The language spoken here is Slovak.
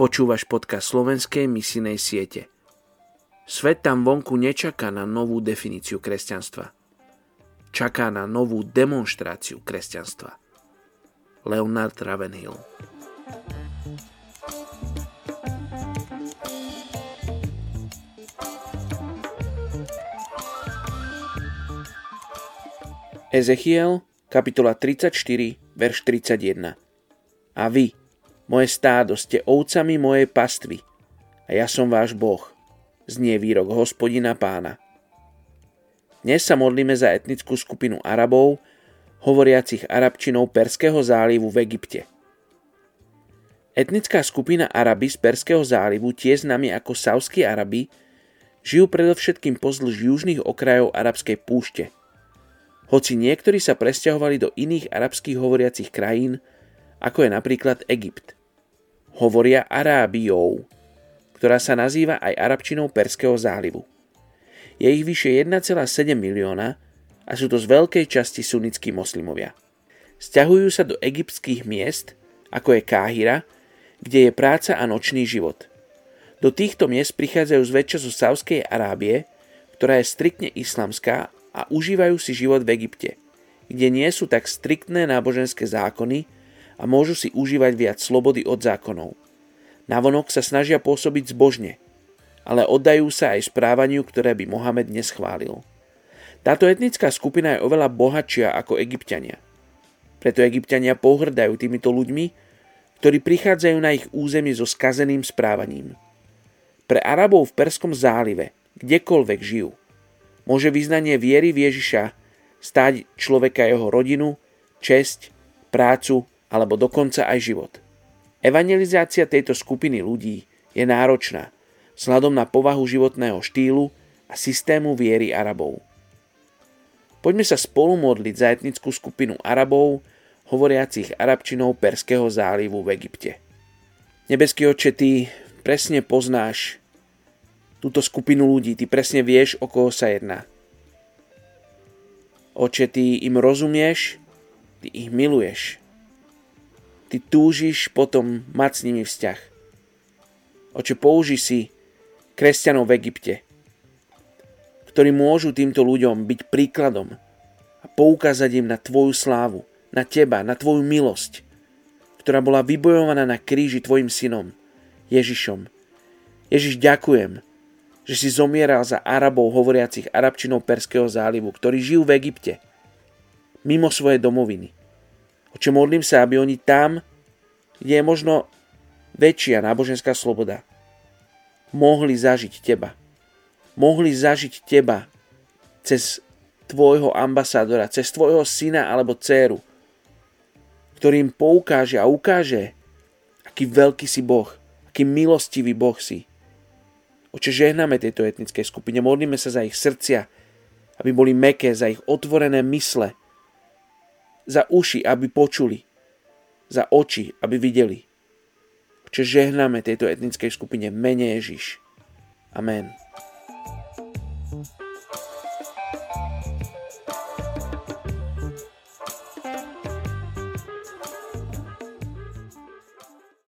Počúvaš podcast slovenskej misinej siete. Svet tam vonku nečaká na novú definíciu kresťanstva. Čaká na novú demonstráciu kresťanstva. Leonard Ravenhill Ezechiel, kapitola 34, verš 31. A vy, moje stádo, ste ovcami mojej pastvy a ja som váš Boh, znie výrok hospodina pána. Dnes sa modlíme za etnickú skupinu Arabov, hovoriacich arabčinou Perského zálivu v Egypte. Etnická skupina Araby z Perského zálivu, tiež známi ako Savskí Arabi, žijú predovšetkým pozdĺž južných okrajov arabskej púšte. Hoci niektorí sa presťahovali do iných arabských hovoriacich krajín, ako je napríklad Egypt hovoria Arábiou, ktorá sa nazýva aj arabčinou Perského zálivu. Je ich vyše 1,7 milióna a sú to z veľkej časti sunnickí moslimovia. Sťahujú sa do egyptských miest, ako je Káhira, kde je práca a nočný život. Do týchto miest prichádzajú zväčša zo Sávskej Arábie, ktorá je striktne islamská a užívajú si život v Egypte, kde nie sú tak striktné náboženské zákony, a môžu si užívať viac slobody od zákonov. Navonok sa snažia pôsobiť zbožne, ale oddajú sa aj správaniu, ktoré by Mohamed neschválil. Táto etnická skupina je oveľa bohatšia ako egyptiania. Preto egyptiania pohrdajú týmito ľuďmi, ktorí prichádzajú na ich územie so skazeným správaním. Pre Arabov v Perskom zálive, kdekoľvek žijú, môže vyznanie viery v Ježiša stáť človeka jeho rodinu, česť, prácu alebo dokonca aj život. Evangelizácia tejto skupiny ľudí je náročná vzhľadom na povahu životného štýlu a systému viery Arabov. Poďme sa spolu modliť za etnickú skupinu Arabov, hovoriacich arabčinou Perského zálivu v Egypte. Nebeský oče, ty presne poznáš túto skupinu ľudí, ty presne vieš, o koho sa jedná. Oče, ty im rozumieš, ty ich miluješ ty túžiš potom mať s nimi vzťah. Oče, použi si kresťanov v Egypte, ktorí môžu týmto ľuďom byť príkladom a poukázať im na tvoju slávu, na teba, na tvoju milosť, ktorá bola vybojovaná na kríži tvojim synom, Ježišom. Ježiš, ďakujem, že si zomieral za Arabov hovoriacich arabčinou Perského zálivu, ktorí žijú v Egypte, mimo svojej domoviny Oče, modlím sa, aby oni tam, kde je možno väčšia náboženská sloboda, mohli zažiť teba. Mohli zažiť teba cez tvojho ambasádora, cez tvojho syna alebo dceru, im poukáže a ukáže, aký veľký si Boh, aký milostivý Boh si. Oče, žehname tejto etnickej skupine, modlíme sa za ich srdcia, aby boli meké, za ich otvorené mysle, za uši, aby počuli, za oči, aby videli. Čiže žehnáme tejto etnickej skupine mene Ježiš. Amen.